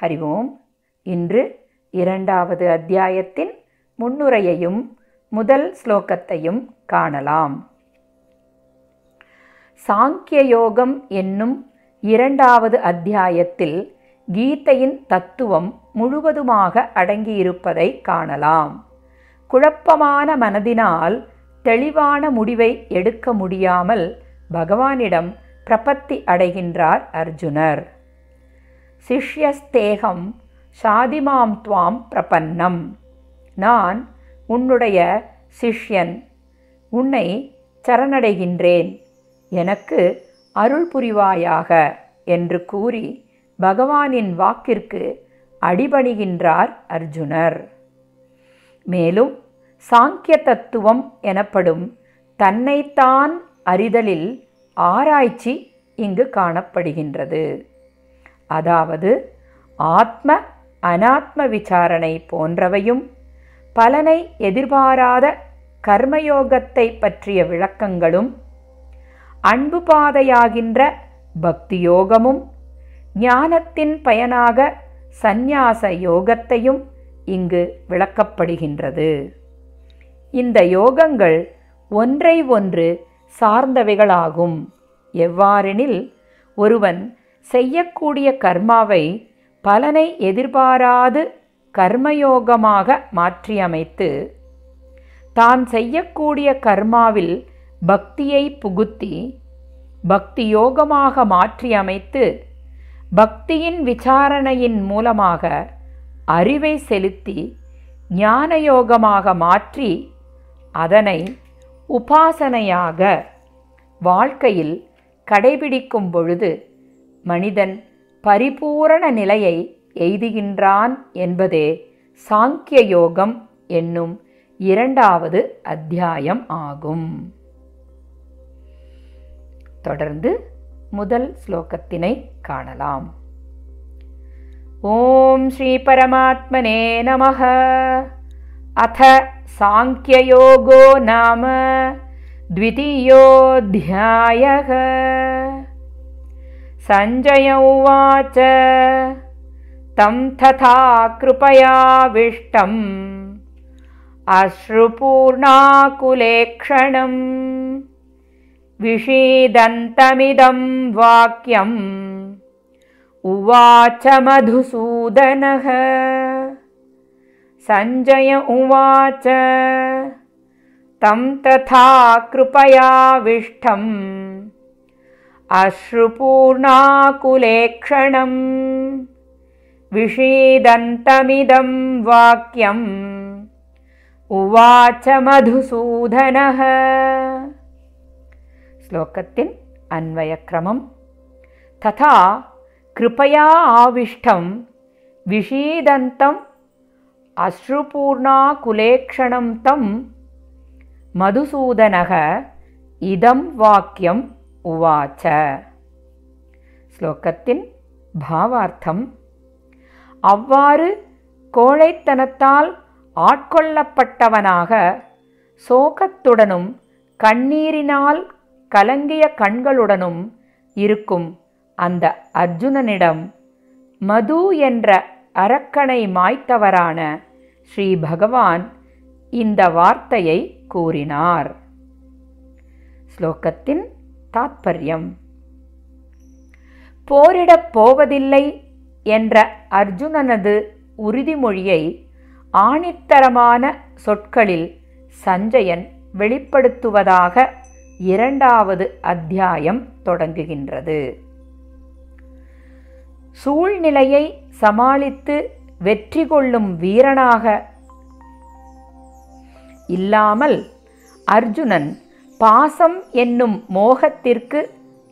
ஹரி ஓம். இன்று இரண்டாவது அத்தியாயத்தின் முன்னுரையையும் முதல் ஸ்லோகத்தையும் காணலாம். சாங்கிய யோகம் என்னும் இரண்டாவது அத்தியாயத்தில் கீதையின் தத்துவம் முழுவதுமாக அடங்கியிருப்பதை காணலாம். குழப்பமான மனதினால் தெளிவான முடிவை எடுக்க முடியாமல் பகவானிடம் பிரபத்தி அடைகின்றார் அர்ஜுனர். சிஷ்யஸ்தேகம் சாதிமாம் துவாம் பிரபன்னம். நான் உன்னுடைய சிஷ்யன் உன்னை சரணடைகின்றேன். எனக்கு அருள் புரிவாயாக என்று கூறி பகவானின் வாக்கிற்கு அடிபணிகின்றார் அர்ஜுனர். மேலும் சாங்கிய தத்துவம் எனப்படும் தன்னைத்தான் அறிதலில் ஆராய்ச்சி இங்கு காணப்படுகின்றது. அதாவது ஆத்ம அனாத்ம விசாரணை போன்றவையும் பலனை எதிர்பாராத கர்மயோகத்தை பற்றிய விளக்கங்களும் அன்பு பாதையாகின்ற பக்தியோகமும் ஞானத்தின் பயனாக சந்நியாச யோகத்தையும் இங்கு விளக்கப்படுகின்றது. இந்த யோகங்கள் ஒன்றை ஒன்று சார்ந்தவைகளாகும். எவ்வாறெனில் ஒருவன் செய்யக்கூடிய கர்மாவை பலனை எதிர்பாராது கர்மயோகமாக மாற்றியமைத்து தான் செய்யக்கூடிய கர்மாவில் பக்தியை புகுத்தி பக்தி யோகமாக மாற்றியமைத்து பக்தியின் விசாரணையின் மூலமாக அறிவை செலுத்தி ஞான யோகமாக மாற்றி அதனை உபாசனையாக வாழ்க்கையில் கடைபிடிக்கும் பொழுது மனிதன் பரிபூரண நிலையை எய்துகின்றான் என்பதே சாங்கிய யோகம் என்னும் இரண்டாவது அத்தியாயம் ஆகும் தொடர்ந்து முதல் ஸ்லோகத்தினை காணலாம் ஓம் ஸ்ரீ பரமாத்மனே நமः अथ साङ्ख्ययोगो नाम द्वितीयोऽध्यायः सञ्जय उवाच। तं तथा कृपयाविष्टम्। अश्रुपूर्णाकुलेक्षणम्। विषीदन्तमिदं वाक्यम्। उवाच मधुसूदनः। सञ्जय उवाच। तं तथा कृपयाविष्टम् श्रुपूर्णाकुलेक्षणम् वाक्यम् उवाच मधुसूदनः। श्लोकतिन् अन्वयक्रमं तथा कृपया आविष्टं विषीदन्तम् अश्रुपूर्णाकुलेक्षणं तं मधुसूदनः इदं वाक्यं உவாச்ச. ஸ்லோகத்தின் பாவார்த்தம். அவ்வாறு கோழைத்தனத்தால் ஆட்கொள்ளப்பட்டவனாக சோகத்துடனும் கண்ணீரினால் கலங்கிய கண்களுடனும் இருக்கும் அந்த அர்ஜுனனிடம் மது என்ற அரக்கனை மாய்த்தவரான ஸ்ரீ பகவான் இந்த வார்த்தையை கூறினார். ஸ்லோகத்தின் தாத்பரியம். போரிடப் போவதில்லை என்ற அர்ஜுனனது உறுதிமொழியை ஆணித்தரமான சொற்களில் சஞ்சயன் வெளிப்படுத்துவதாக இரண்டாவது அத்தியாயம் தொடங்குகின்றது. சூழ்நிலையை சமாளித்து வெற்றி கொள்ளும் வீரனாக இல்லாமல் அர்ஜுனன் பாசம் என்னும் மோகத்திற்கு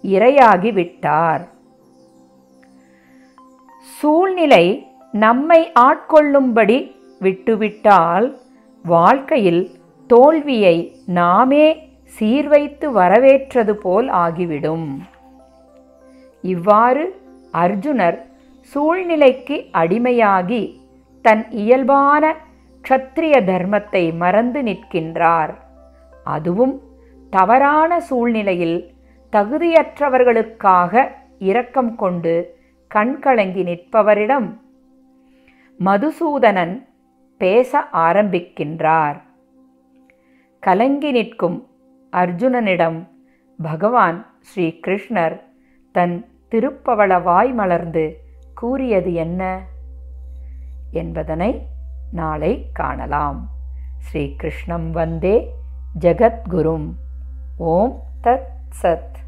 இரையாகிவிட்டார். சூழ்நிலை நம்மை ஆட்கொள்ளும்படி விட்டுவிட்டால் வாழ்க்கையில் தோல்வியை நாமே சீர்வைத்து வரவேற்றது போல் ஆகிவிடும். இவ்வாறு அர்ஜுனர் சூழ்நிலைக்கு அடிமையாகி தன் இயல்பான க்ஷத்திரிய தர்மத்தை மறந்து நிற்கின்றார். அதுவும் தவறான சூழ்நிலையில் தகுதியற்றவர்களுக்காக இரக்கம் கொண்டு கண்கலங்கி நிற்பவரிடம் மதுசூதனன் பேச ஆரம்பிக்கின்றார். கலங்கி நிற்கும் அர்ஜுனனிடம் பகவான் ஸ்ரீ கிருஷ்ணர் தன் திருப்பவள வாய் மலர்ந்து கூறியது என்ன? என்பதனை நாளை காணலாம். ஸ்ரீ கிருஷ்ணம் வந்தே ஜெகத்குரும். um, dois, três